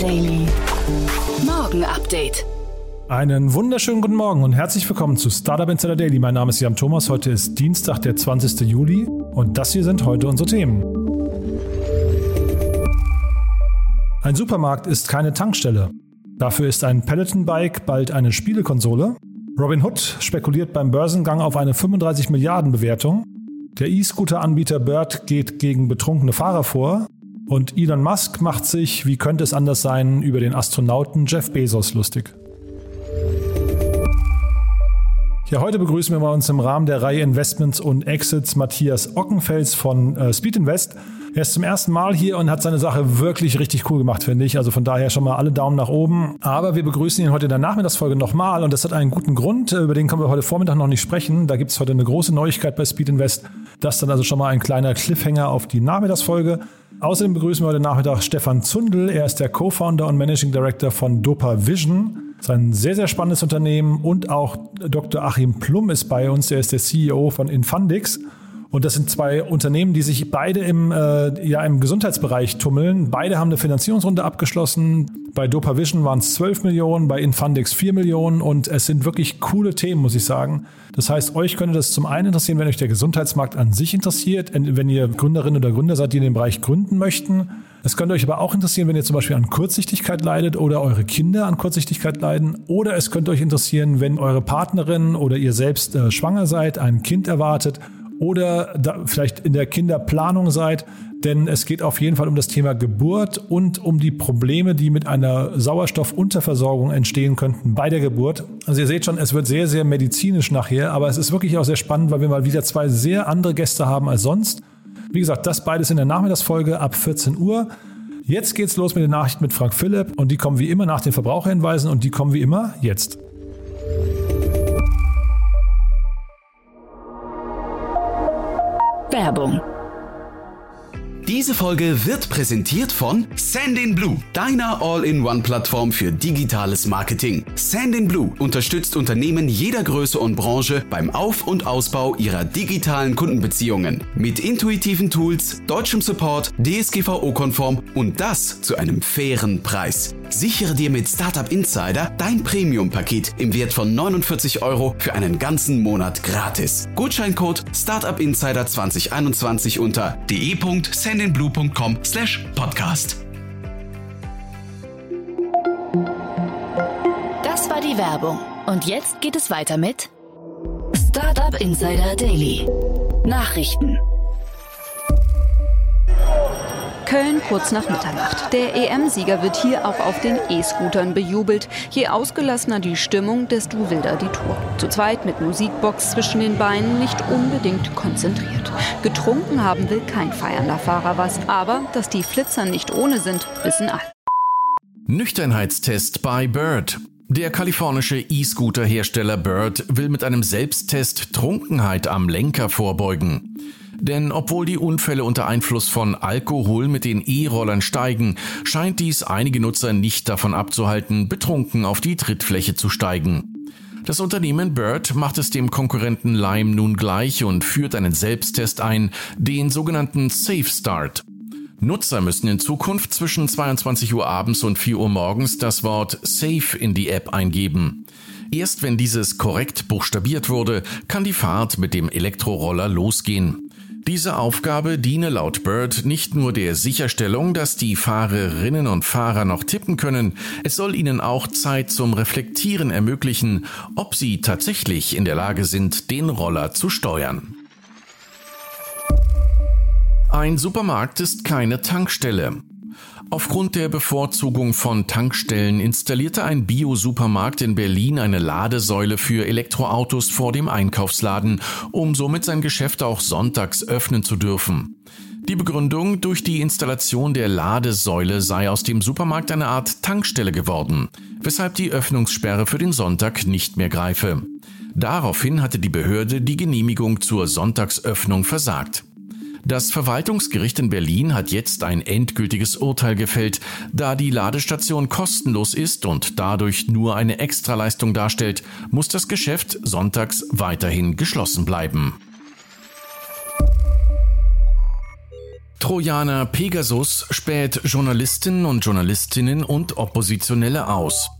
Daily. Morgen Update. Einen wunderschönen guten Morgen und herzlich willkommen zu Startup Insider Daily. Mein Name ist Jan Thomas. Heute ist Dienstag, der 20. Juli und das hier sind heute unsere Themen. Ein Supermarkt ist keine Tankstelle. Dafür ist ein Peloton-Bike bald eine Spielekonsole. Robin Hood spekuliert beim Börsengang auf eine 35 Milliarden Bewertung. Der E-Scooter-Anbieter Bird geht gegen betrunkene Fahrer vor. Und Elon Musk macht sich, wie könnte es anders sein, über den Astronauten Jeff Bezos lustig. Ja, heute begrüßen wir bei uns im Rahmen der Reihe Investments und Exits Matthias Ockenfels von äh, Speed Invest. Er ist zum ersten Mal hier und hat seine Sache wirklich richtig cool gemacht, finde ich. Also von daher schon mal alle Daumen nach oben. Aber wir begrüßen ihn heute in der Nachmittagsfolge nochmal und das hat einen guten Grund. Über den können wir heute Vormittag noch nicht sprechen. Da gibt es heute eine große Neuigkeit bei Speed Invest. Das dann also schon mal ein kleiner Cliffhanger auf die Nachmittagsfolge. Außerdem begrüßen wir heute Nachmittag Stefan Zundel. Er ist der Co-Founder und Managing Director von Dopa Vision. Das ist ein sehr, sehr spannendes Unternehmen und auch Dr. Achim Plum ist bei uns. Er ist der CEO von Infundix. Und das sind zwei Unternehmen, die sich beide im, äh, ja, im Gesundheitsbereich tummeln. Beide haben eine Finanzierungsrunde abgeschlossen. Bei DopaVision waren es 12 Millionen, bei Infundix 4 Millionen und es sind wirklich coole Themen, muss ich sagen. Das heißt, euch könnte das zum einen interessieren, wenn euch der Gesundheitsmarkt an sich interessiert, wenn ihr Gründerin oder Gründer seid, die in dem Bereich gründen möchten. Es könnte euch aber auch interessieren, wenn ihr zum Beispiel an Kurzsichtigkeit leidet oder eure Kinder an Kurzsichtigkeit leiden. Oder es könnte euch interessieren, wenn eure Partnerin oder ihr selbst äh, schwanger seid, ein Kind erwartet oder vielleicht in der Kinderplanung seid, denn es geht auf jeden Fall um das Thema Geburt und um die Probleme, die mit einer Sauerstoffunterversorgung entstehen könnten bei der Geburt. Also ihr seht schon, es wird sehr, sehr medizinisch nachher, aber es ist wirklich auch sehr spannend, weil wir mal wieder zwei sehr andere Gäste haben als sonst. Wie gesagt, das beides in der Nachmittagsfolge ab 14 Uhr. Jetzt geht's los mit den Nachrichten mit Frank Philipp und die kommen wie immer nach den Verbraucherhinweisen und die kommen wie immer jetzt. Werbung. Diese Folge wird präsentiert von Sandinblue, deiner All-in-One-Plattform für digitales Marketing. Sandinblue unterstützt Unternehmen jeder Größe und Branche beim Auf- und Ausbau ihrer digitalen Kundenbeziehungen. Mit intuitiven Tools, deutschem Support, DSGVO-konform und das zu einem fairen Preis. Sichere dir mit Startup Insider dein Premium-Paket im Wert von 49 Euro für einen ganzen Monat gratis. Gutscheincode Startup Insider 2021 unter de.sendinblue.com slash podcast. Das war die Werbung. Und jetzt geht es weiter mit Startup Insider Daily. Nachrichten. Köln kurz nach Mitternacht. Der EM-Sieger wird hier auch auf den E-Scootern bejubelt. Je ausgelassener die Stimmung, desto wilder die Tour. Zu zweit mit Musikbox zwischen den Beinen, nicht unbedingt konzentriert. Getrunken haben will kein feiernder Fahrer was, aber dass die Flitzer nicht ohne sind, wissen alle. Nüchternheitstest bei Bird. Der kalifornische E-Scooter-Hersteller Bird will mit einem Selbsttest Trunkenheit am Lenker vorbeugen. Denn obwohl die Unfälle unter Einfluss von Alkohol mit den E-Rollern steigen, scheint dies einige Nutzer nicht davon abzuhalten, betrunken auf die Trittfläche zu steigen. Das Unternehmen Bird macht es dem Konkurrenten Lime nun gleich und führt einen Selbsttest ein, den sogenannten Safe Start. Nutzer müssen in Zukunft zwischen 22 Uhr abends und 4 Uhr morgens das Wort Safe in die App eingeben. Erst wenn dieses korrekt buchstabiert wurde, kann die Fahrt mit dem Elektroroller losgehen. Diese Aufgabe diene laut Bird nicht nur der Sicherstellung, dass die Fahrerinnen und Fahrer noch tippen können, es soll ihnen auch Zeit zum Reflektieren ermöglichen, ob sie tatsächlich in der Lage sind, den Roller zu steuern. Ein Supermarkt ist keine Tankstelle. Aufgrund der Bevorzugung von Tankstellen installierte ein Bio-Supermarkt in Berlin eine Ladesäule für Elektroautos vor dem Einkaufsladen, um somit sein Geschäft auch sonntags öffnen zu dürfen. Die Begründung, durch die Installation der Ladesäule sei aus dem Supermarkt eine Art Tankstelle geworden, weshalb die Öffnungssperre für den Sonntag nicht mehr greife. Daraufhin hatte die Behörde die Genehmigung zur Sonntagsöffnung versagt. Das Verwaltungsgericht in Berlin hat jetzt ein endgültiges Urteil gefällt, da die Ladestation kostenlos ist und dadurch nur eine Extraleistung darstellt, muss das Geschäft sonntags weiterhin geschlossen bleiben. Trojaner Pegasus späht Journalisten und Journalistinnen und Oppositionelle aus.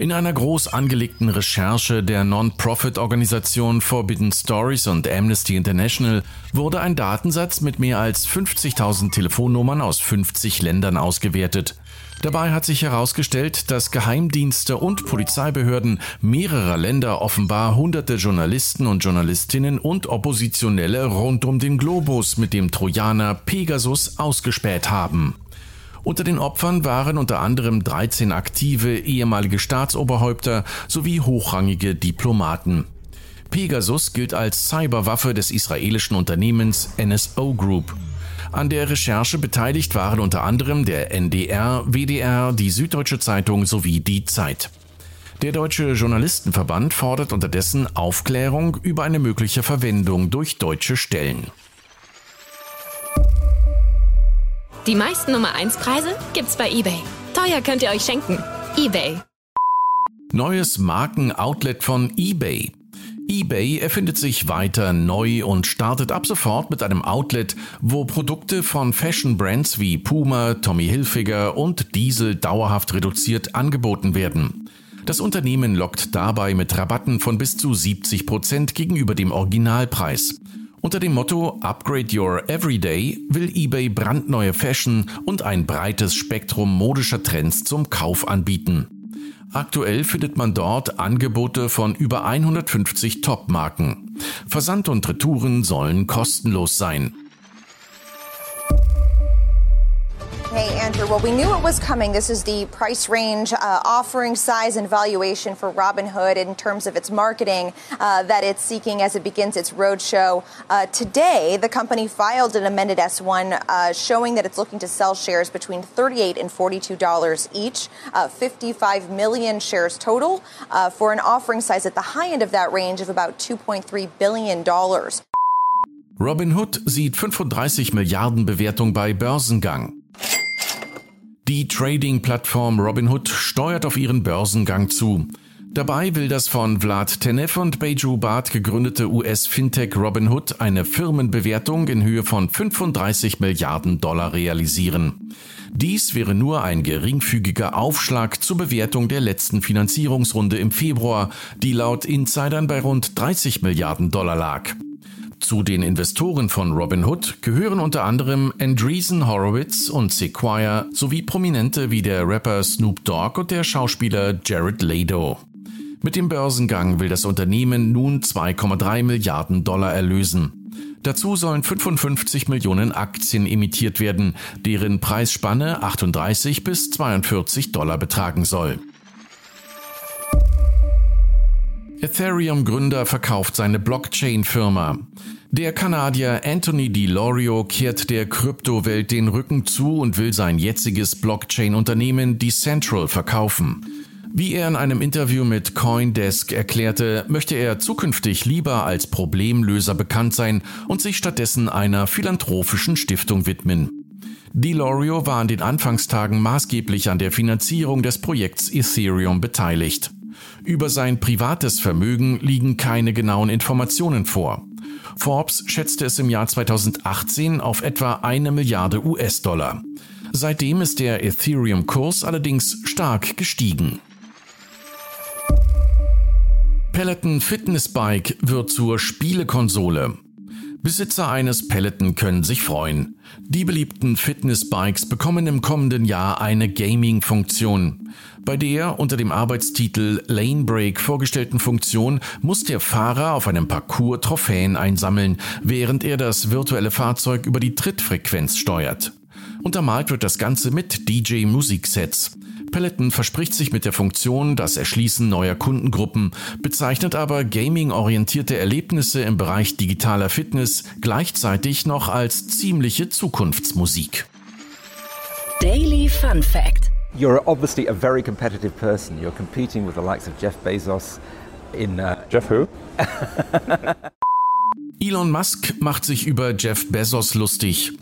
In einer groß angelegten Recherche der Non-Profit-Organisation Forbidden Stories und Amnesty International wurde ein Datensatz mit mehr als 50.000 Telefonnummern aus 50 Ländern ausgewertet. Dabei hat sich herausgestellt, dass Geheimdienste und Polizeibehörden mehrerer Länder offenbar hunderte Journalisten und Journalistinnen und Oppositionelle rund um den Globus mit dem Trojaner Pegasus ausgespäht haben. Unter den Opfern waren unter anderem 13 aktive ehemalige Staatsoberhäupter sowie hochrangige Diplomaten. Pegasus gilt als Cyberwaffe des israelischen Unternehmens NSO Group. An der Recherche beteiligt waren unter anderem der NDR, WDR, die Süddeutsche Zeitung sowie die Zeit. Der Deutsche Journalistenverband fordert unterdessen Aufklärung über eine mögliche Verwendung durch deutsche Stellen. Die meisten Nummer 1 Preise gibt's bei eBay. Teuer könnt ihr euch schenken. eBay. Neues Marken-Outlet von eBay eBay erfindet sich weiter neu und startet ab sofort mit einem Outlet, wo Produkte von Fashion-Brands wie Puma, Tommy Hilfiger und Diesel dauerhaft reduziert angeboten werden. Das Unternehmen lockt dabei mit Rabatten von bis zu 70 Prozent gegenüber dem Originalpreis. Unter dem Motto Upgrade Your Everyday will eBay brandneue Fashion und ein breites Spektrum modischer Trends zum Kauf anbieten. Aktuell findet man dort Angebote von über 150 Top-Marken. Versand und Retouren sollen kostenlos sein. Hey, Andrew. Well, we knew it was coming. This is the price range, uh, offering size, and valuation for Robinhood in terms of its marketing uh, that it's seeking as it begins its roadshow. Uh, today, the company filed an amended S1 uh, showing that it's looking to sell shares between 38 and $42 each, uh, 55 million shares total, uh, for an offering size at the high end of that range of about $2.3 billion. Robinhood sieht 35 Milliarden Bewertung bei Börsengang. Die Trading-Plattform Robinhood steuert auf ihren Börsengang zu. Dabei will das von Vlad Tenev und Beju Bhatt gegründete US-Fintech Robinhood eine Firmenbewertung in Höhe von 35 Milliarden Dollar realisieren. Dies wäre nur ein geringfügiger Aufschlag zur Bewertung der letzten Finanzierungsrunde im Februar, die laut Insidern bei rund 30 Milliarden Dollar lag. Zu den Investoren von Robinhood gehören unter anderem Andreessen Horowitz und Sequoia sowie Prominente wie der Rapper Snoop Dogg und der Schauspieler Jared Leto. Mit dem Börsengang will das Unternehmen nun 2,3 Milliarden Dollar erlösen. Dazu sollen 55 Millionen Aktien emittiert werden, deren Preisspanne 38 bis 42 Dollar betragen soll. Ethereum-Gründer verkauft seine Blockchain-Firma. Der Kanadier Anthony DiLorio kehrt der Kryptowelt den Rücken zu und will sein jetziges Blockchain-Unternehmen Decentral verkaufen. Wie er in einem Interview mit Coindesk erklärte, möchte er zukünftig lieber als Problemlöser bekannt sein und sich stattdessen einer philanthropischen Stiftung widmen. DiLorio war an den Anfangstagen maßgeblich an der Finanzierung des Projekts Ethereum beteiligt. Über sein privates Vermögen liegen keine genauen Informationen vor. Forbes schätzte es im Jahr 2018 auf etwa eine Milliarde US-Dollar. Seitdem ist der Ethereum-Kurs allerdings stark gestiegen. Peloton Fitness Bike wird zur Spielekonsole. Besitzer eines Peloton können sich freuen. Die beliebten Fitnessbikes bekommen im kommenden Jahr eine Gaming-Funktion. Bei der unter dem Arbeitstitel Lane Break vorgestellten Funktion muss der Fahrer auf einem Parcours Trophäen einsammeln, während er das virtuelle Fahrzeug über die Trittfrequenz steuert. Untermalt wird das Ganze mit DJ-Musiksets. Peloton verspricht sich mit der Funktion das Erschließen neuer Kundengruppen, bezeichnet aber gaming-orientierte Erlebnisse im Bereich digitaler Fitness gleichzeitig noch als ziemliche Zukunftsmusik. Daily Fun Fact. You're obviously a very competitive person. You're competing with the likes of Jeff Bezos in uh Jeff who? Elon Musk macht sich über Jeff Bezos lustig.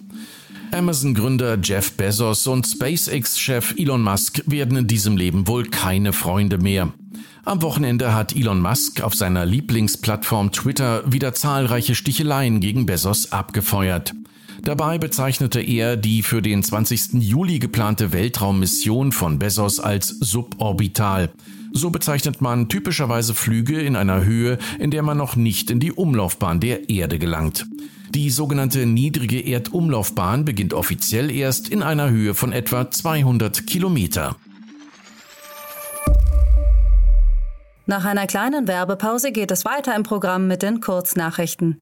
Amazon-Gründer Jeff Bezos und SpaceX-Chef Elon Musk werden in diesem Leben wohl keine Freunde mehr. Am Wochenende hat Elon Musk auf seiner Lieblingsplattform Twitter wieder zahlreiche Sticheleien gegen Bezos abgefeuert. Dabei bezeichnete er die für den 20. Juli geplante Weltraummission von Bezos als suborbital. So bezeichnet man typischerweise Flüge in einer Höhe, in der man noch nicht in die Umlaufbahn der Erde gelangt. Die sogenannte niedrige Erdumlaufbahn beginnt offiziell erst in einer Höhe von etwa 200 Kilometer. Nach einer kleinen Werbepause geht es weiter im Programm mit den Kurznachrichten.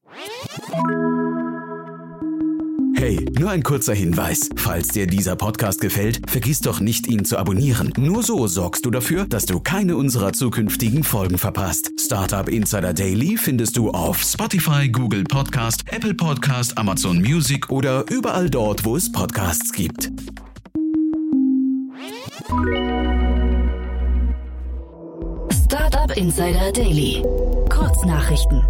Hey, nur ein kurzer Hinweis. Falls dir dieser Podcast gefällt, vergiss doch nicht, ihn zu abonnieren. Nur so sorgst du dafür, dass du keine unserer zukünftigen Folgen verpasst. Startup Insider Daily findest du auf Spotify, Google Podcast, Apple Podcast, Amazon Music oder überall dort, wo es Podcasts gibt. Startup Insider Daily. Kurznachrichten.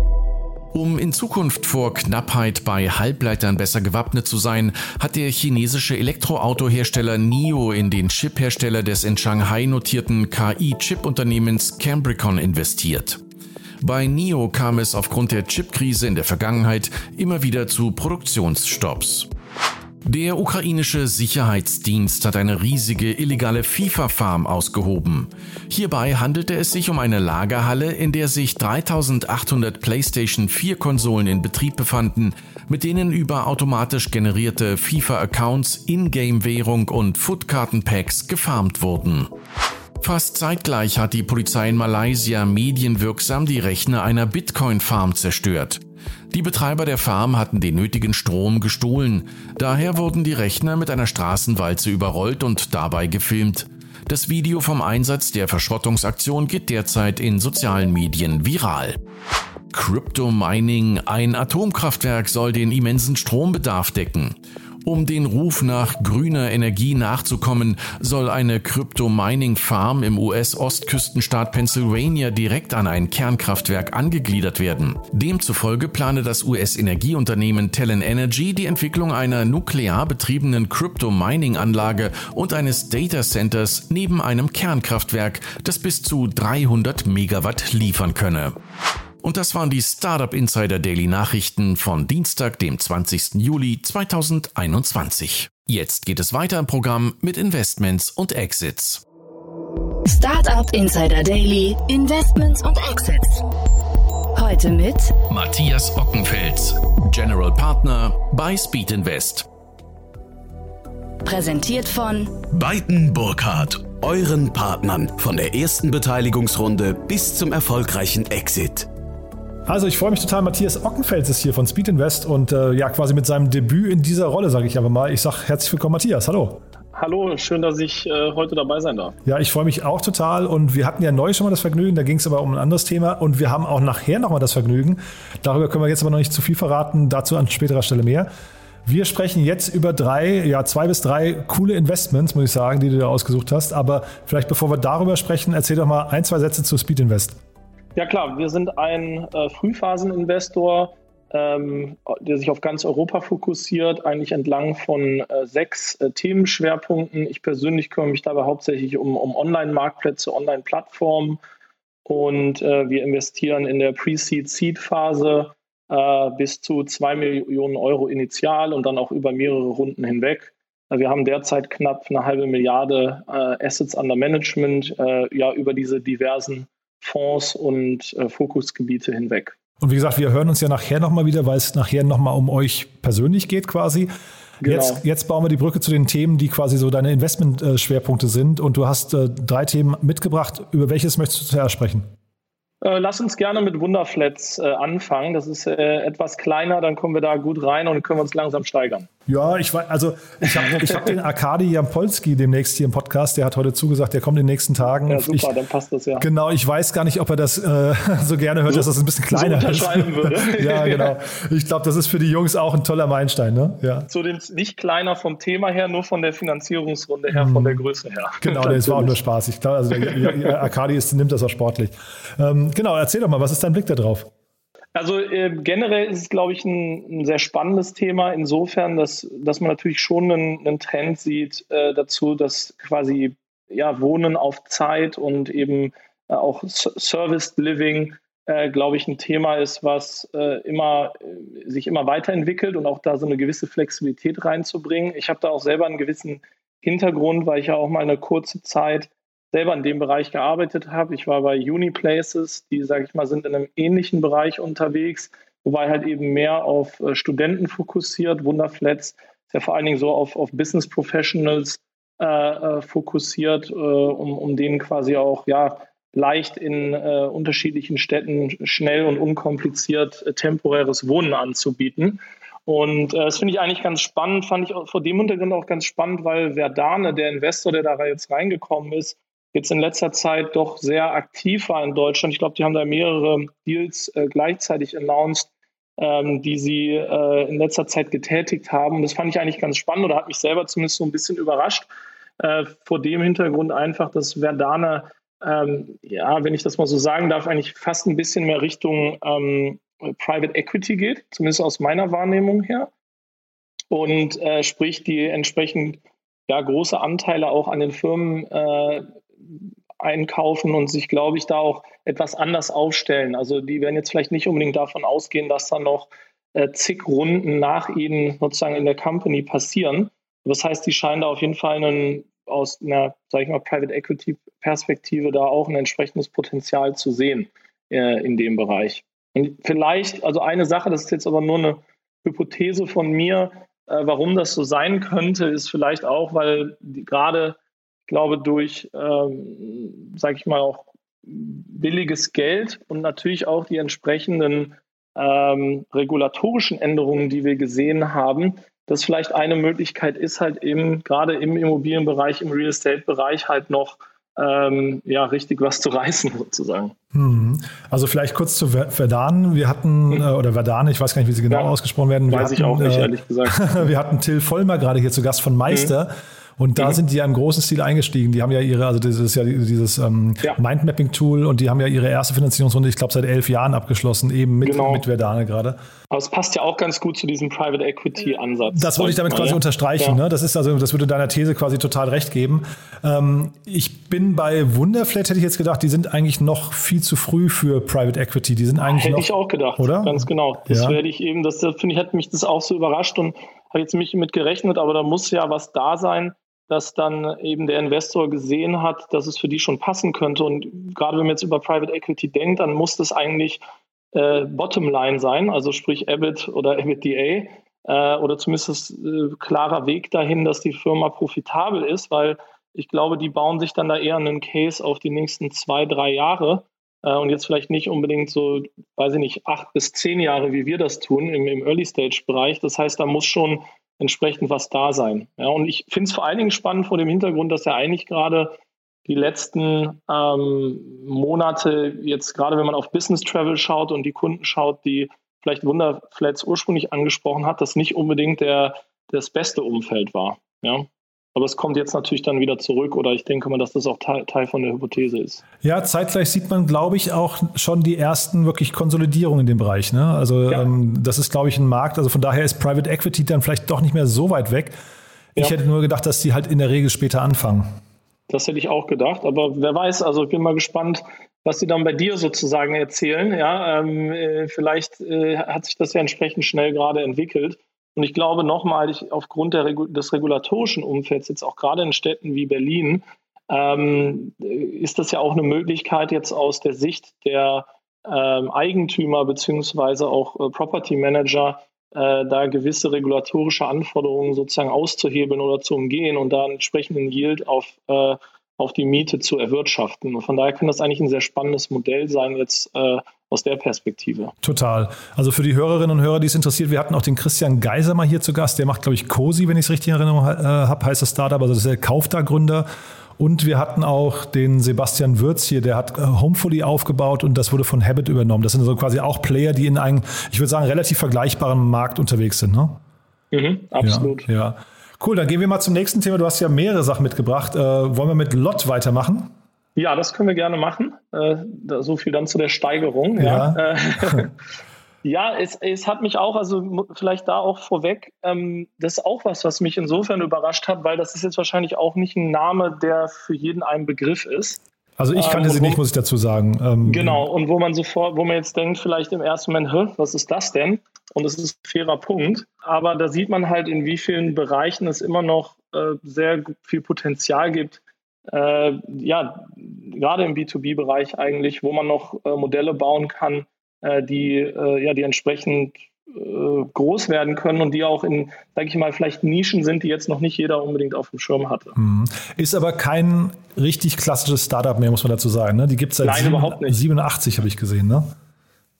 Um in Zukunft vor Knappheit bei Halbleitern besser gewappnet zu sein, hat der chinesische Elektroautohersteller NIO in den Chiphersteller des in Shanghai notierten KI-Chip-Unternehmens Cambricon investiert. Bei NIO kam es aufgrund der Chipkrise in der Vergangenheit immer wieder zu Produktionsstopps. Der ukrainische Sicherheitsdienst hat eine riesige illegale FIFA-Farm ausgehoben. Hierbei handelte es sich um eine Lagerhalle, in der sich 3800 PlayStation 4-Konsolen in Betrieb befanden, mit denen über automatisch generierte FIFA-Accounts, Ingame-Währung und Footkarten-Packs gefarmt wurden. Fast zeitgleich hat die Polizei in Malaysia medienwirksam die Rechner einer Bitcoin-Farm zerstört. Die Betreiber der Farm hatten den nötigen Strom gestohlen. Daher wurden die Rechner mit einer Straßenwalze überrollt und dabei gefilmt. Das Video vom Einsatz der Verschrottungsaktion geht derzeit in sozialen Medien viral. Crypto Mining, ein Atomkraftwerk soll den immensen Strombedarf decken. Um den Ruf nach grüner Energie nachzukommen, soll eine Crypto-Mining-Farm im US-Ostküstenstaat Pennsylvania direkt an ein Kernkraftwerk angegliedert werden. Demzufolge plane das US-Energieunternehmen Talon Energy die Entwicklung einer nuklear betriebenen Crypto-Mining-Anlage und eines Data Centers neben einem Kernkraftwerk, das bis zu 300 Megawatt liefern könne. Und das waren die Startup Insider Daily Nachrichten von Dienstag, dem 20. Juli 2021. Jetzt geht es weiter im Programm mit Investments und Exits. Startup Insider Daily, Investments und Exits. Heute mit Matthias Ockenfels, General Partner bei Speed Invest. Präsentiert von Beiten Burkhardt, euren Partnern von der ersten Beteiligungsrunde bis zum erfolgreichen Exit. Also ich freue mich total, Matthias Ockenfels ist hier von Speed Invest und äh, ja quasi mit seinem Debüt in dieser Rolle, sage ich aber mal. Ich sage herzlich willkommen, Matthias. Hallo. Hallo, schön, dass ich äh, heute dabei sein darf. Ja, ich freue mich auch total und wir hatten ja neu schon mal das Vergnügen, da ging es aber um ein anderes Thema und wir haben auch nachher nochmal das Vergnügen. Darüber können wir jetzt aber noch nicht zu viel verraten, dazu an späterer Stelle mehr. Wir sprechen jetzt über drei, ja, zwei bis drei coole Investments, muss ich sagen, die du da ausgesucht hast. Aber vielleicht bevor wir darüber sprechen, erzähl doch mal ein, zwei Sätze zu Speed Invest. Ja klar, wir sind ein äh, Frühphaseninvestor, ähm, der sich auf ganz Europa fokussiert, eigentlich entlang von äh, sechs äh, Themenschwerpunkten. Ich persönlich kümmere mich dabei hauptsächlich um, um Online-Marktplätze, Online-Plattformen und äh, wir investieren in der Pre-Seed-Seed-Phase äh, bis zu zwei Millionen Euro initial und dann auch über mehrere Runden hinweg. Äh, wir haben derzeit knapp eine halbe Milliarde Assets under Management ja, über diese diversen Fonds und äh, Fokusgebiete hinweg. Und wie gesagt, wir hören uns ja nachher nochmal wieder, weil es nachher nochmal um euch persönlich geht quasi. Genau. Jetzt, jetzt bauen wir die Brücke zu den Themen, die quasi so deine Investmentschwerpunkte sind. Und du hast äh, drei Themen mitgebracht. Über welches möchtest du zuerst sprechen? Äh, lass uns gerne mit Wunderflats äh, anfangen. Das ist äh, etwas kleiner, dann kommen wir da gut rein und können wir uns langsam steigern. Ja, ich weiß, also ich habe ich hab den Arkadi Jampolski demnächst hier im Podcast, der hat heute zugesagt, der kommt in den nächsten Tagen. Ja, super, ich, dann passt das ja. Genau, ich weiß gar nicht, ob er das äh, so gerne hört, so, dass das ein bisschen kleiner so unterschreiben ist. würde. ja, genau. Ich glaube, das ist für die Jungs auch ein toller Meilenstein, ne? Ja. Zu dem nicht kleiner vom Thema her, nur von der Finanzierungsrunde her, hm. von der Größe her. Genau, das war auch nur Spaß. Ich glaube, also der, der Arkadi ist, nimmt das auch sportlich. Ähm, genau, erzähl doch mal, was ist dein Blick da drauf? Also äh, generell ist es, glaube ich, ein, ein, sehr spannendes Thema insofern, dass, dass man natürlich schon einen, einen Trend sieht äh, dazu, dass quasi ja, Wohnen auf Zeit und eben äh, auch Service Living äh, glaube ich, ein Thema ist, was äh, immer, äh, sich immer weiterentwickelt und auch da so eine gewisse Flexibilität reinzubringen. Ich habe da auch selber einen gewissen Hintergrund, weil ich ja auch mal eine kurze Zeit selber in dem Bereich gearbeitet habe. Ich war bei Uniplaces, die, sage ich mal, sind in einem ähnlichen Bereich unterwegs, wobei halt eben mehr auf äh, Studenten fokussiert. Wunderflats ist ja vor allen Dingen so auf, auf Business Professionals äh, äh, fokussiert, äh, um, um denen quasi auch ja leicht in äh, unterschiedlichen Städten schnell und unkompliziert äh, temporäres Wohnen anzubieten. Und äh, das finde ich eigentlich ganz spannend, fand ich vor dem Hintergrund auch ganz spannend, weil Verdane, der Investor, der da jetzt reingekommen ist, jetzt in letzter Zeit doch sehr aktiv war in Deutschland. Ich glaube, die haben da mehrere Deals äh, gleichzeitig announced, ähm, die sie äh, in letzter Zeit getätigt haben. Das fand ich eigentlich ganz spannend oder hat mich selber zumindest so ein bisschen überrascht. Äh, vor dem Hintergrund einfach, dass Verdane ähm, ja, wenn ich das mal so sagen darf, eigentlich fast ein bisschen mehr Richtung ähm, Private Equity geht, zumindest aus meiner Wahrnehmung her. Und äh, sprich, die entsprechend ja, große Anteile auch an den Firmen äh, einkaufen und sich, glaube ich, da auch etwas anders aufstellen. Also die werden jetzt vielleicht nicht unbedingt davon ausgehen, dass da noch äh, zig Runden nach ihnen sozusagen in der Company passieren. Das heißt, die scheinen da auf jeden Fall einen aus einer, sage ich mal, Private Equity Perspektive da auch ein entsprechendes Potenzial zu sehen äh, in dem Bereich. Und vielleicht, also eine Sache, das ist jetzt aber nur eine Hypothese von mir, äh, warum das so sein könnte, ist vielleicht auch, weil gerade, glaube, durch, ähm, sage ich mal, auch billiges Geld und natürlich auch die entsprechenden ähm, regulatorischen Änderungen, die wir gesehen haben, das vielleicht eine Möglichkeit ist, halt eben gerade im Immobilienbereich, im Real Estate-Bereich halt noch ähm, ja, richtig was zu reißen sozusagen. Mhm. Also vielleicht kurz zu Verdan. Wir hatten, mhm. äh, oder Verdane, ich weiß gar nicht, wie sie genau ja, ausgesprochen werden. Weiß hatten, ich auch nicht, äh, ehrlich gesagt. wir hatten Till Vollmer gerade hier zu Gast von Meister. Mhm. Und da mhm. sind die ja im großen Stil eingestiegen. Die haben ja ihre, also das ist ja dieses ähm, ja. Mindmapping-Tool und die haben ja ihre erste Finanzierungsrunde, ich glaube, seit elf Jahren abgeschlossen, eben mit, genau. mit Verdane gerade. Aber es passt ja auch ganz gut zu diesem Private Equity-Ansatz. Das wollte ich damit quasi ja. unterstreichen. Ja. Ne? Das ist also, das würde deiner These quasi total recht geben. Ähm, ich bin bei Wunderflat, hätte ich jetzt gedacht, die sind eigentlich noch viel zu früh für Private Equity. Die sind eigentlich Hätte noch, ich auch gedacht, oder? Ganz genau. Das ja. werde ich eben, das finde ich, hat mich das auch so überrascht und habe jetzt mich mit gerechnet, aber da muss ja was da sein, dass dann eben der Investor gesehen hat, dass es für die schon passen könnte. Und gerade wenn man jetzt über Private Equity denkt, dann muss das eigentlich äh, Bottomline sein, also sprich EBIT oder EBITDA, äh, oder zumindest äh, klarer Weg dahin, dass die Firma profitabel ist, weil ich glaube, die bauen sich dann da eher einen Case auf die nächsten zwei, drei Jahre äh, und jetzt vielleicht nicht unbedingt so, weiß ich nicht, acht bis zehn Jahre, wie wir das tun im, im Early-Stage-Bereich. Das heißt, da muss schon entsprechend was da sein. Ja, und ich finde es vor allen Dingen spannend vor dem Hintergrund, dass ja eigentlich gerade die letzten ähm, Monate, jetzt gerade wenn man auf Business Travel schaut und die Kunden schaut, die vielleicht Wunderflats ursprünglich angesprochen hat, das nicht unbedingt der, das beste Umfeld war. Ja? Aber es kommt jetzt natürlich dann wieder zurück oder ich denke mal, dass das auch Teil, Teil von der Hypothese ist. Ja, zeitgleich sieht man, glaube ich, auch schon die ersten wirklich Konsolidierungen in dem Bereich. Ne? Also ja. ähm, das ist, glaube ich, ein Markt. Also von daher ist Private Equity dann vielleicht doch nicht mehr so weit weg. Ich ja. hätte nur gedacht, dass die halt in der Regel später anfangen. Das hätte ich auch gedacht, aber wer weiß, also ich bin mal gespannt, was sie dann bei dir sozusagen erzählen. Ja, ähm, äh, vielleicht äh, hat sich das ja entsprechend schnell gerade entwickelt. Und ich glaube nochmal, ich, aufgrund der, des regulatorischen Umfelds, jetzt auch gerade in Städten wie Berlin, ähm, ist das ja auch eine Möglichkeit jetzt aus der Sicht der ähm, Eigentümer beziehungsweise auch äh, Property Manager, äh, da gewisse regulatorische Anforderungen sozusagen auszuhebeln oder zu umgehen und da einen entsprechenden Yield auf, äh, auf die Miete zu erwirtschaften. Und von daher kann das eigentlich ein sehr spannendes Modell sein, jetzt äh, aus der Perspektive. Total. Also für die Hörerinnen und Hörer, die es interessiert, wir hatten auch den Christian Geiser mal hier zu Gast. Der macht, glaube ich, COSI, wenn ich es richtig in Erinnerung äh, habe, heißt das Startup. Also das ist der Kaufda-Gründer. Und wir hatten auch den Sebastian Würz hier, der hat äh, Homefully aufgebaut und das wurde von Habit übernommen. Das sind also quasi auch Player, die in einem, ich würde sagen, relativ vergleichbaren Markt unterwegs sind. Ne? Mhm, absolut. Ja, ja, Cool, dann gehen wir mal zum nächsten Thema. Du hast ja mehrere Sachen mitgebracht. Äh, wollen wir mit Lot weitermachen? Ja, das können wir gerne machen. Äh, so viel dann zu der Steigerung. Ja, ja. Äh, ja es, es hat mich auch, also vielleicht da auch vorweg, ähm, das ist auch was, was mich insofern überrascht hat, weil das ist jetzt wahrscheinlich auch nicht ein Name, der für jeden ein Begriff ist. Also ich kannte ähm, sie nicht, muss ich dazu sagen. Ähm, genau, und wo man sofort, wo man jetzt denkt, vielleicht im ersten Moment, was ist das denn? Und es ist ein fairer Punkt. Aber da sieht man halt, in wie vielen Bereichen es immer noch äh, sehr viel Potenzial gibt. Äh, ja, gerade im B2B-Bereich eigentlich, wo man noch äh, Modelle bauen kann, äh, die, äh, ja, die entsprechend äh, groß werden können und die auch in, sage ich mal, vielleicht Nischen sind, die jetzt noch nicht jeder unbedingt auf dem Schirm hatte. Mhm. Ist aber kein richtig klassisches Startup mehr, muss man dazu sagen. Ne? Die gibt es seit Nein, 7, überhaupt nicht. 87, habe ich gesehen. Ne?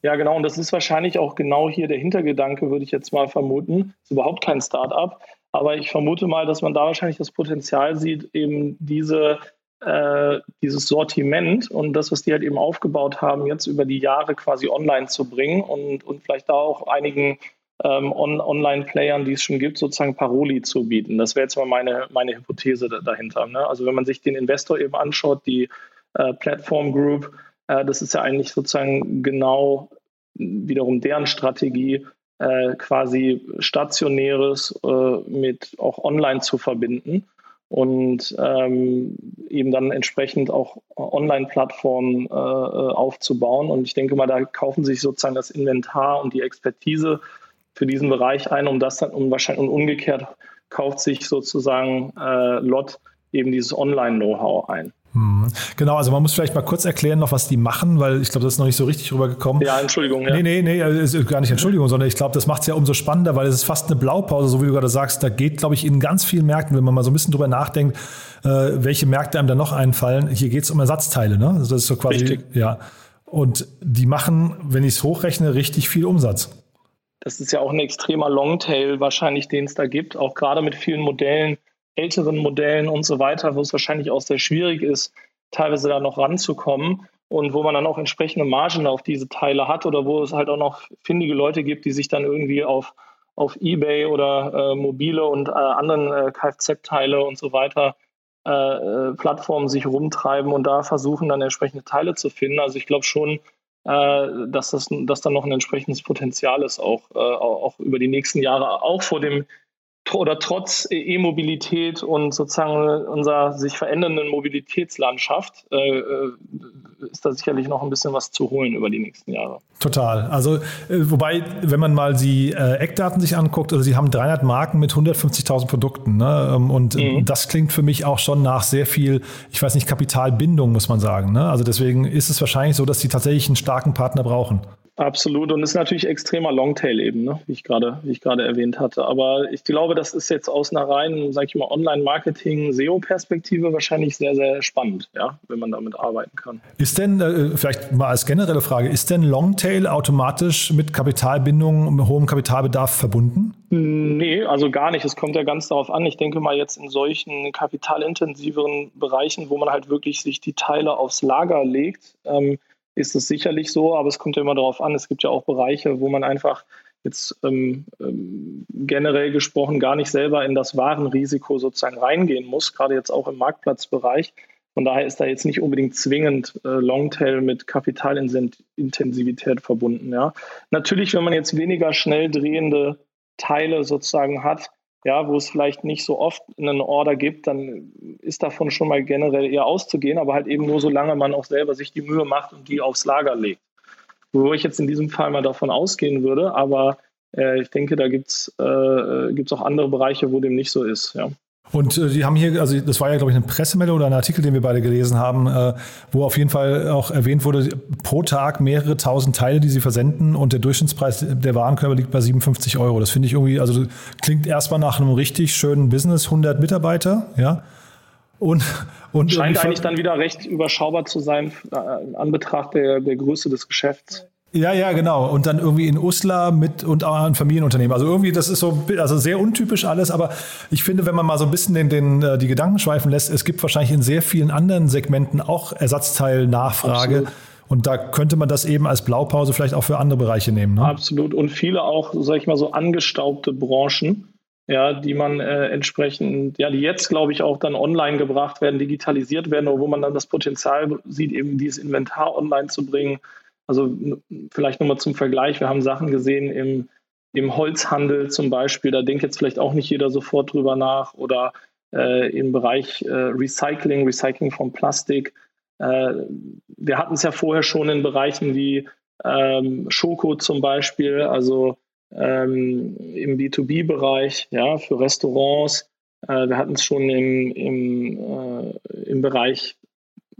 Ja, genau. Und das ist wahrscheinlich auch genau hier der Hintergedanke, würde ich jetzt mal vermuten. Ist überhaupt kein Startup. Aber ich vermute mal, dass man da wahrscheinlich das Potenzial sieht, eben diese äh, dieses Sortiment und das, was die halt eben aufgebaut haben, jetzt über die Jahre quasi online zu bringen und, und vielleicht da auch einigen ähm, On Online-Playern, die es schon gibt, sozusagen Paroli zu bieten. Das wäre jetzt mal meine, meine Hypothese dahinter. Ne? Also wenn man sich den Investor eben anschaut, die äh, Platform Group, äh, das ist ja eigentlich sozusagen genau wiederum deren Strategie, äh, quasi stationäres äh, mit auch online zu verbinden und ähm, eben dann entsprechend auch Online-Plattformen äh, äh, aufzubauen. Und ich denke mal, da kaufen sich sozusagen das Inventar und die Expertise für diesen Bereich ein, um das dann um wahrscheinlich und umgekehrt kauft sich sozusagen äh, Lot eben dieses Online-Know-how ein. Mhm. Genau, also man muss vielleicht mal kurz erklären noch, was die machen, weil ich glaube, das ist noch nicht so richtig rübergekommen. Ja, Entschuldigung. Ja. Nee, nee, nee, also gar nicht Entschuldigung, sondern ich glaube, das macht es ja umso spannender, weil es ist fast eine Blaupause, so wie du gerade sagst. Da geht, glaube ich, in ganz vielen Märkten, wenn man mal so ein bisschen drüber nachdenkt, äh, welche Märkte einem da noch einfallen. Hier geht es um Ersatzteile, ne? Also das ist so quasi, richtig. ja. Und die machen, wenn ich es hochrechne, richtig viel Umsatz. Das ist ja auch ein extremer Longtail wahrscheinlich, den es da gibt, auch gerade mit vielen Modellen, älteren Modellen und so weiter, wo es wahrscheinlich auch sehr schwierig ist, teilweise da noch ranzukommen und wo man dann auch entsprechende Margen auf diese Teile hat oder wo es halt auch noch findige Leute gibt, die sich dann irgendwie auf, auf Ebay oder äh, mobile und äh, anderen äh, Kfz-Teile und so weiter äh, äh, Plattformen sich rumtreiben und da versuchen dann entsprechende Teile zu finden. Also ich glaube schon, äh, dass, das, dass da noch ein entsprechendes Potenzial ist, auch, auch über die nächsten Jahre, auch vor dem oder trotz E-Mobilität und sozusagen unserer sich verändernden Mobilitätslandschaft äh, äh, ist da sicherlich noch ein bisschen was zu holen über die nächsten Jahre. Total. Also äh, wobei, wenn man mal die äh, Eckdaten sich anguckt, also sie haben 300 Marken mit 150.000 Produkten ne? Ähm, und mhm. das klingt für mich auch schon nach sehr viel, ich weiß nicht, Kapitalbindung muss man sagen. Ne? Also deswegen ist es wahrscheinlich so, dass sie tatsächlich einen starken Partner brauchen. Absolut. Und ist natürlich extremer Longtail eben, ne? wie ich gerade, wie ich gerade erwähnt hatte. Aber ich glaube, das ist jetzt aus einer reinen, sag ich mal, Online-Marketing, SEO-Perspektive wahrscheinlich sehr, sehr spannend, ja, wenn man damit arbeiten kann. Ist denn, äh, vielleicht mal als generelle Frage, ist denn Longtail automatisch mit Kapitalbindung, mit hohem Kapitalbedarf verbunden? Nee, also gar nicht. Es kommt ja ganz darauf an. Ich denke mal jetzt in solchen kapitalintensiveren Bereichen, wo man halt wirklich sich die Teile aufs Lager legt, ähm, ist es sicherlich so, aber es kommt ja immer darauf an. Es gibt ja auch Bereiche, wo man einfach jetzt ähm, ähm, generell gesprochen gar nicht selber in das Warenrisiko sozusagen reingehen muss, gerade jetzt auch im Marktplatzbereich. Von daher ist da jetzt nicht unbedingt zwingend äh, Longtail mit Kapitalintensivität verbunden. Ja. Natürlich, wenn man jetzt weniger schnell drehende Teile sozusagen hat, ja, wo es vielleicht nicht so oft einen Order gibt, dann ist davon schon mal generell eher auszugehen, aber halt eben nur solange man auch selber sich die Mühe macht und die aufs Lager legt. Wo ich jetzt in diesem Fall mal davon ausgehen würde, aber äh, ich denke, da gibt es äh, auch andere Bereiche, wo dem nicht so ist. Ja. Und äh, die haben hier, also das war ja, glaube ich, eine Pressemeldung oder ein Artikel, den wir beide gelesen haben, äh, wo auf jeden Fall auch erwähnt wurde, pro Tag mehrere tausend Teile, die sie versenden und der Durchschnittspreis der Warenkörper liegt bei 57 Euro. Das finde ich irgendwie, also klingt erstmal nach einem richtig schönen Business, 100 Mitarbeiter, ja. Und, und Scheint eigentlich dann wieder recht überschaubar zu sein äh, in Anbetracht der, der Größe des Geschäfts. Ja, ja, genau. Und dann irgendwie in Uslar mit und auch ein Familienunternehmen. Also irgendwie, das ist so, also sehr untypisch alles, aber ich finde, wenn man mal so ein bisschen den, den, äh, die Gedanken schweifen lässt, es gibt wahrscheinlich in sehr vielen anderen Segmenten auch Ersatzteilnachfrage. Absolut. Und da könnte man das eben als Blaupause vielleicht auch für andere Bereiche nehmen. Ne? Absolut. Und viele auch, sag ich mal, so angestaubte Branchen, ja, die man äh, entsprechend, ja, die jetzt, glaube ich, auch dann online gebracht werden, digitalisiert werden, wo man dann das Potenzial sieht, eben dieses Inventar online zu bringen also vielleicht nochmal zum Vergleich, wir haben Sachen gesehen im, im Holzhandel zum Beispiel, da denkt jetzt vielleicht auch nicht jeder sofort drüber nach oder äh, im Bereich äh, Recycling, Recycling von Plastik. Äh, wir hatten es ja vorher schon in Bereichen wie ähm, Schoko zum Beispiel, also ähm, im B2B-Bereich, ja, für Restaurants. Äh, wir hatten es schon im, im, äh, im Bereich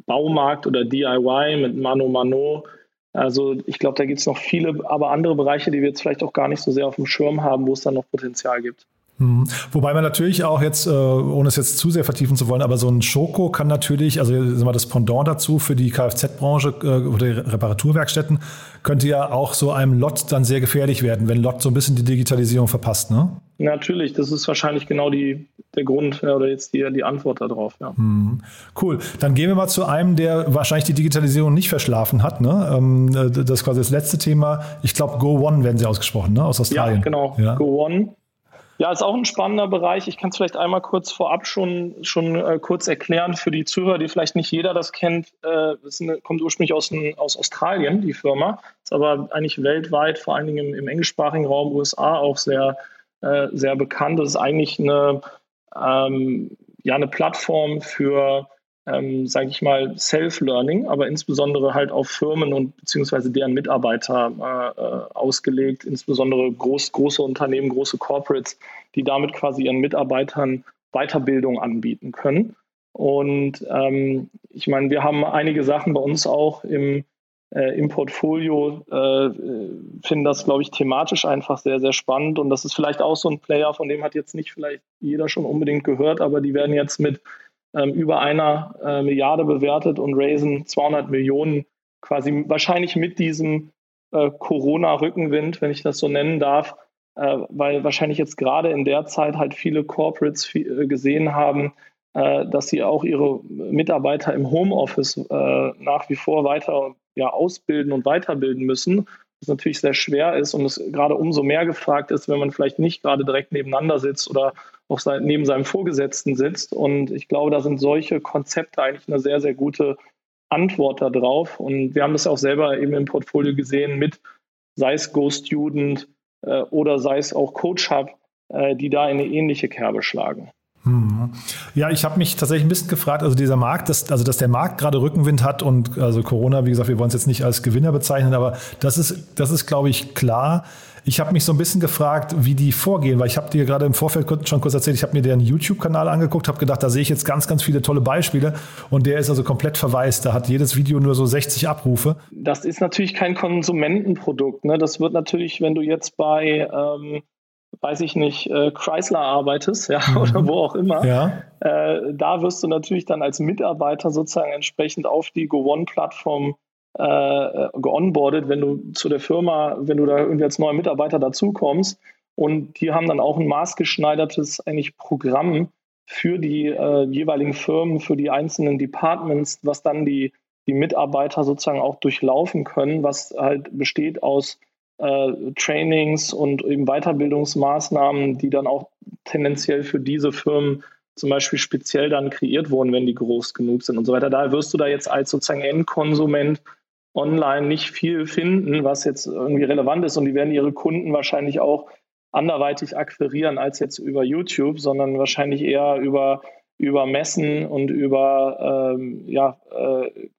Baumarkt oder DIY mit Mano Mano. Also ich glaube, da gibt es noch viele, aber andere Bereiche, die wir jetzt vielleicht auch gar nicht so sehr auf dem Schirm haben, wo es dann noch Potenzial gibt. Mhm. Wobei man natürlich auch jetzt, äh, ohne es jetzt zu sehr vertiefen zu wollen, aber so ein Schoko kann natürlich, also mal das Pendant dazu für die Kfz-Branche äh, oder Reparaturwerkstätten, könnte ja auch so einem Lot dann sehr gefährlich werden, wenn Lot so ein bisschen die Digitalisierung verpasst, ne? Natürlich, das ist wahrscheinlich genau die, der Grund ja, oder jetzt die, die Antwort darauf. Ja. Mhm. Cool. Dann gehen wir mal zu einem, der wahrscheinlich die Digitalisierung nicht verschlafen hat. Ne? Ähm, das ist quasi das letzte Thema. Ich glaube, Go One werden sie ausgesprochen, ne? aus Australien. Ja, genau. Ja. Go One ja, ist auch ein spannender Bereich. Ich kann es vielleicht einmal kurz vorab schon, schon äh, kurz erklären für die Zuhörer, die vielleicht nicht jeder das kennt. Äh, das eine, kommt ursprünglich aus, ein, aus Australien, die Firma. Ist aber eigentlich weltweit, vor allen Dingen im, im englischsprachigen Raum USA auch sehr, äh, sehr bekannt. Das ist eigentlich eine, ähm, ja, eine Plattform für ähm, sage ich mal, Self-Learning, aber insbesondere halt auf Firmen und beziehungsweise deren Mitarbeiter äh, ausgelegt, insbesondere groß, große Unternehmen, große Corporates, die damit quasi ihren Mitarbeitern Weiterbildung anbieten können. Und ähm, ich meine, wir haben einige Sachen bei uns auch im, äh, im Portfolio, äh, finden das, glaube ich, thematisch einfach sehr, sehr spannend. Und das ist vielleicht auch so ein Player, von dem hat jetzt nicht vielleicht jeder schon unbedingt gehört, aber die werden jetzt mit ähm, über einer äh, Milliarde bewertet und raisen 200 Millionen quasi wahrscheinlich mit diesem äh, Corona-Rückenwind, wenn ich das so nennen darf, äh, weil wahrscheinlich jetzt gerade in der Zeit halt viele Corporates äh, gesehen haben, dass sie auch ihre Mitarbeiter im Homeoffice äh, nach wie vor weiter ja, ausbilden und weiterbilden müssen was natürlich sehr schwer ist und es gerade umso mehr gefragt ist, wenn man vielleicht nicht gerade direkt nebeneinander sitzt oder auch neben seinem Vorgesetzten sitzt. Und ich glaube, da sind solche Konzepte eigentlich eine sehr, sehr gute Antwort darauf. Und wir haben das auch selber eben im Portfolio gesehen mit, sei es Go Student äh, oder sei es auch Coach Hub, äh, die da in eine ähnliche Kerbe schlagen. Ja, ich habe mich tatsächlich ein bisschen gefragt, also dieser Markt, dass, also dass der Markt gerade Rückenwind hat und also Corona, wie gesagt, wir wollen es jetzt nicht als Gewinner bezeichnen, aber das ist, das ist, glaube ich, klar. Ich habe mich so ein bisschen gefragt, wie die vorgehen, weil ich habe dir gerade im Vorfeld schon kurz erzählt, ich habe mir deren YouTube-Kanal angeguckt, habe gedacht, da sehe ich jetzt ganz, ganz viele tolle Beispiele und der ist also komplett verwaist. Da hat jedes Video nur so 60 Abrufe. Das ist natürlich kein Konsumentenprodukt. Ne? Das wird natürlich, wenn du jetzt bei ähm weiß ich nicht, äh, Chrysler arbeitest, ja, mhm. oder wo auch immer, ja. äh, da wirst du natürlich dann als Mitarbeiter sozusagen entsprechend auf die Go-One-Plattform äh, äh, geonboardet, wenn du zu der Firma, wenn du da irgendwie als neuer Mitarbeiter dazukommst. Und die haben dann auch ein maßgeschneidertes eigentlich Programm für die äh, jeweiligen Firmen, für die einzelnen Departments, was dann die, die Mitarbeiter sozusagen auch durchlaufen können, was halt besteht aus äh, Trainings und eben Weiterbildungsmaßnahmen, die dann auch tendenziell für diese Firmen zum Beispiel speziell dann kreiert wurden, wenn die groß genug sind und so weiter. Da wirst du da jetzt als sozusagen Endkonsument online nicht viel finden, was jetzt irgendwie relevant ist und die werden ihre Kunden wahrscheinlich auch anderweitig akquirieren als jetzt über YouTube, sondern wahrscheinlich eher über, über Messen und über ähm, ja, äh,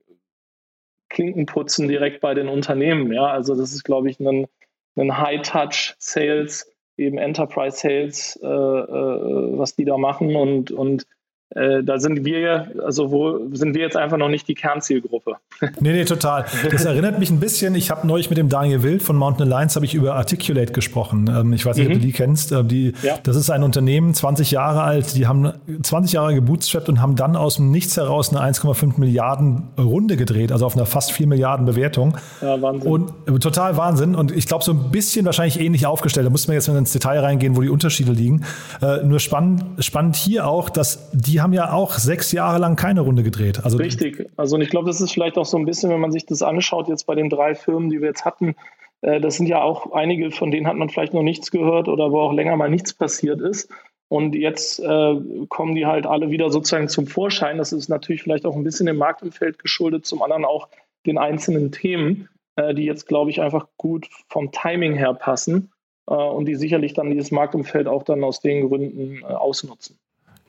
Klinkenputzen direkt bei den Unternehmen. Ja, also das ist, glaube ich, ein, ein High-Touch-Sales, eben Enterprise-Sales, äh, äh, was die da machen und, und äh, da sind wir, also wo sind wir jetzt einfach noch nicht die Kernzielgruppe. Nee, nee, total. Das erinnert mich ein bisschen, ich habe neulich mit dem Daniel Wild von Mountain Alliance habe ich über Articulate gesprochen. Ähm, ich weiß nicht, mhm. ob du die kennst. Äh, die, ja. Das ist ein Unternehmen, 20 Jahre alt, die haben 20 Jahre gebootstrapped und haben dann aus dem Nichts heraus eine 1,5 Milliarden Runde gedreht, also auf einer fast 4 Milliarden Bewertung. Ja, Wahnsinn. Und äh, total Wahnsinn. Und ich glaube, so ein bisschen wahrscheinlich ähnlich aufgestellt. Da müssen wir jetzt ins Detail reingehen, wo die Unterschiede liegen. Äh, nur spannend, spannend hier auch, dass die die haben ja auch sechs Jahre lang keine Runde gedreht. Also Richtig. Also und ich glaube, das ist vielleicht auch so ein bisschen, wenn man sich das anschaut, jetzt bei den drei Firmen, die wir jetzt hatten, äh, das sind ja auch einige, von denen hat man vielleicht noch nichts gehört oder wo auch länger mal nichts passiert ist. Und jetzt äh, kommen die halt alle wieder sozusagen zum Vorschein. Das ist natürlich vielleicht auch ein bisschen dem Marktumfeld geschuldet, zum anderen auch den einzelnen Themen, äh, die jetzt, glaube ich, einfach gut vom Timing her passen äh, und die sicherlich dann dieses Marktumfeld auch dann aus den Gründen äh, ausnutzen.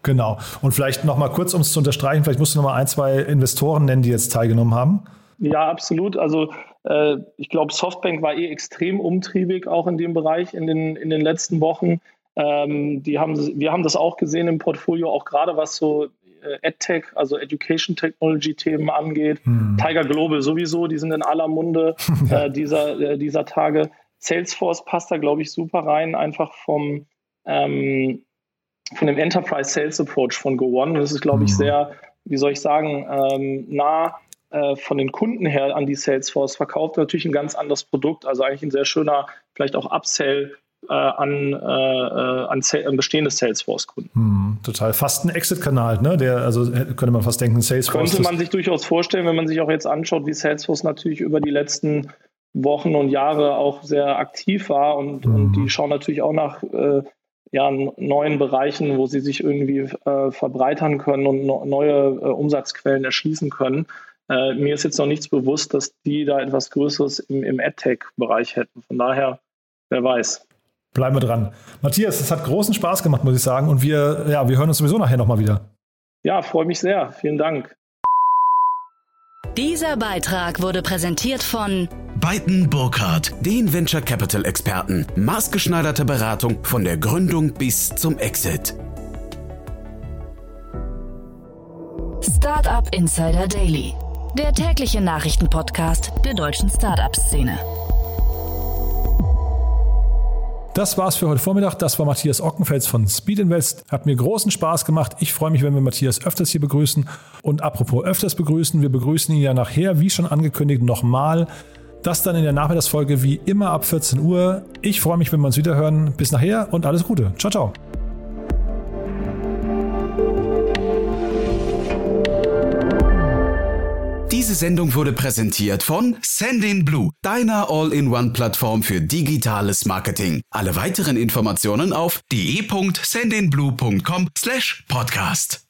Genau. Und vielleicht noch mal kurz, um es zu unterstreichen, vielleicht musst du noch mal ein, zwei Investoren nennen, die jetzt teilgenommen haben. Ja, absolut. Also äh, ich glaube, Softbank war eh extrem umtriebig auch in dem Bereich in den, in den letzten Wochen. Ähm, die haben, wir haben das auch gesehen im Portfolio, auch gerade was so äh, EdTech, also Education Technology Themen angeht. Hm. Tiger Global sowieso, die sind in aller Munde äh, dieser, äh, dieser Tage. Salesforce passt da, glaube ich, super rein, einfach vom, ähm, von dem Enterprise Sales Approach von GoOne. Das ist, glaube ich, hm. sehr, wie soll ich sagen, ähm, nah äh, von den Kunden her an die Salesforce verkauft. Natürlich ein ganz anderes Produkt, also eigentlich ein sehr schöner, vielleicht auch Upsell äh, an, äh, äh an, an, bestehende Salesforce-Kunden. Hm, total. Fast ein Exit-Kanal, ne? Der, also könnte man fast denken, Salesforce. Könnte man sich durchaus vorstellen, wenn man sich auch jetzt anschaut, wie Salesforce natürlich über die letzten Wochen und Jahre auch sehr aktiv war und, hm. und die schauen natürlich auch nach äh, ja, neuen Bereichen, wo sie sich irgendwie äh, verbreitern können und no neue äh, Umsatzquellen erschließen können. Äh, mir ist jetzt noch nichts bewusst, dass die da etwas Größeres im, im AdTech-Bereich hätten. Von daher, wer weiß. Bleiben wir dran. Matthias, es hat großen Spaß gemacht, muss ich sagen. Und wir, ja, wir hören uns sowieso nachher nochmal wieder. Ja, freue mich sehr. Vielen Dank. Dieser Beitrag wurde präsentiert von Beiten Burkhardt, den Venture Capital Experten. Maßgeschneiderte Beratung von der Gründung bis zum Exit. Startup Insider Daily, der tägliche Nachrichtenpodcast der deutschen Startup-Szene. Das war's für heute Vormittag. Das war Matthias Ockenfels von Speed Invest. Hat mir großen Spaß gemacht. Ich freue mich, wenn wir Matthias öfters hier begrüßen. Und apropos öfters begrüßen, wir begrüßen ihn ja nachher, wie schon angekündigt, nochmal. Das dann in der Nachmittagsfolge wie immer ab 14 Uhr. Ich freue mich, wenn wir uns wieder hören. Bis nachher und alles Gute. Ciao, ciao. Diese Sendung wurde präsentiert von Sendinblue, deiner All-in-One-Plattform für digitales Marketing. Alle weiteren Informationen auf de.sendinblue.com/podcast.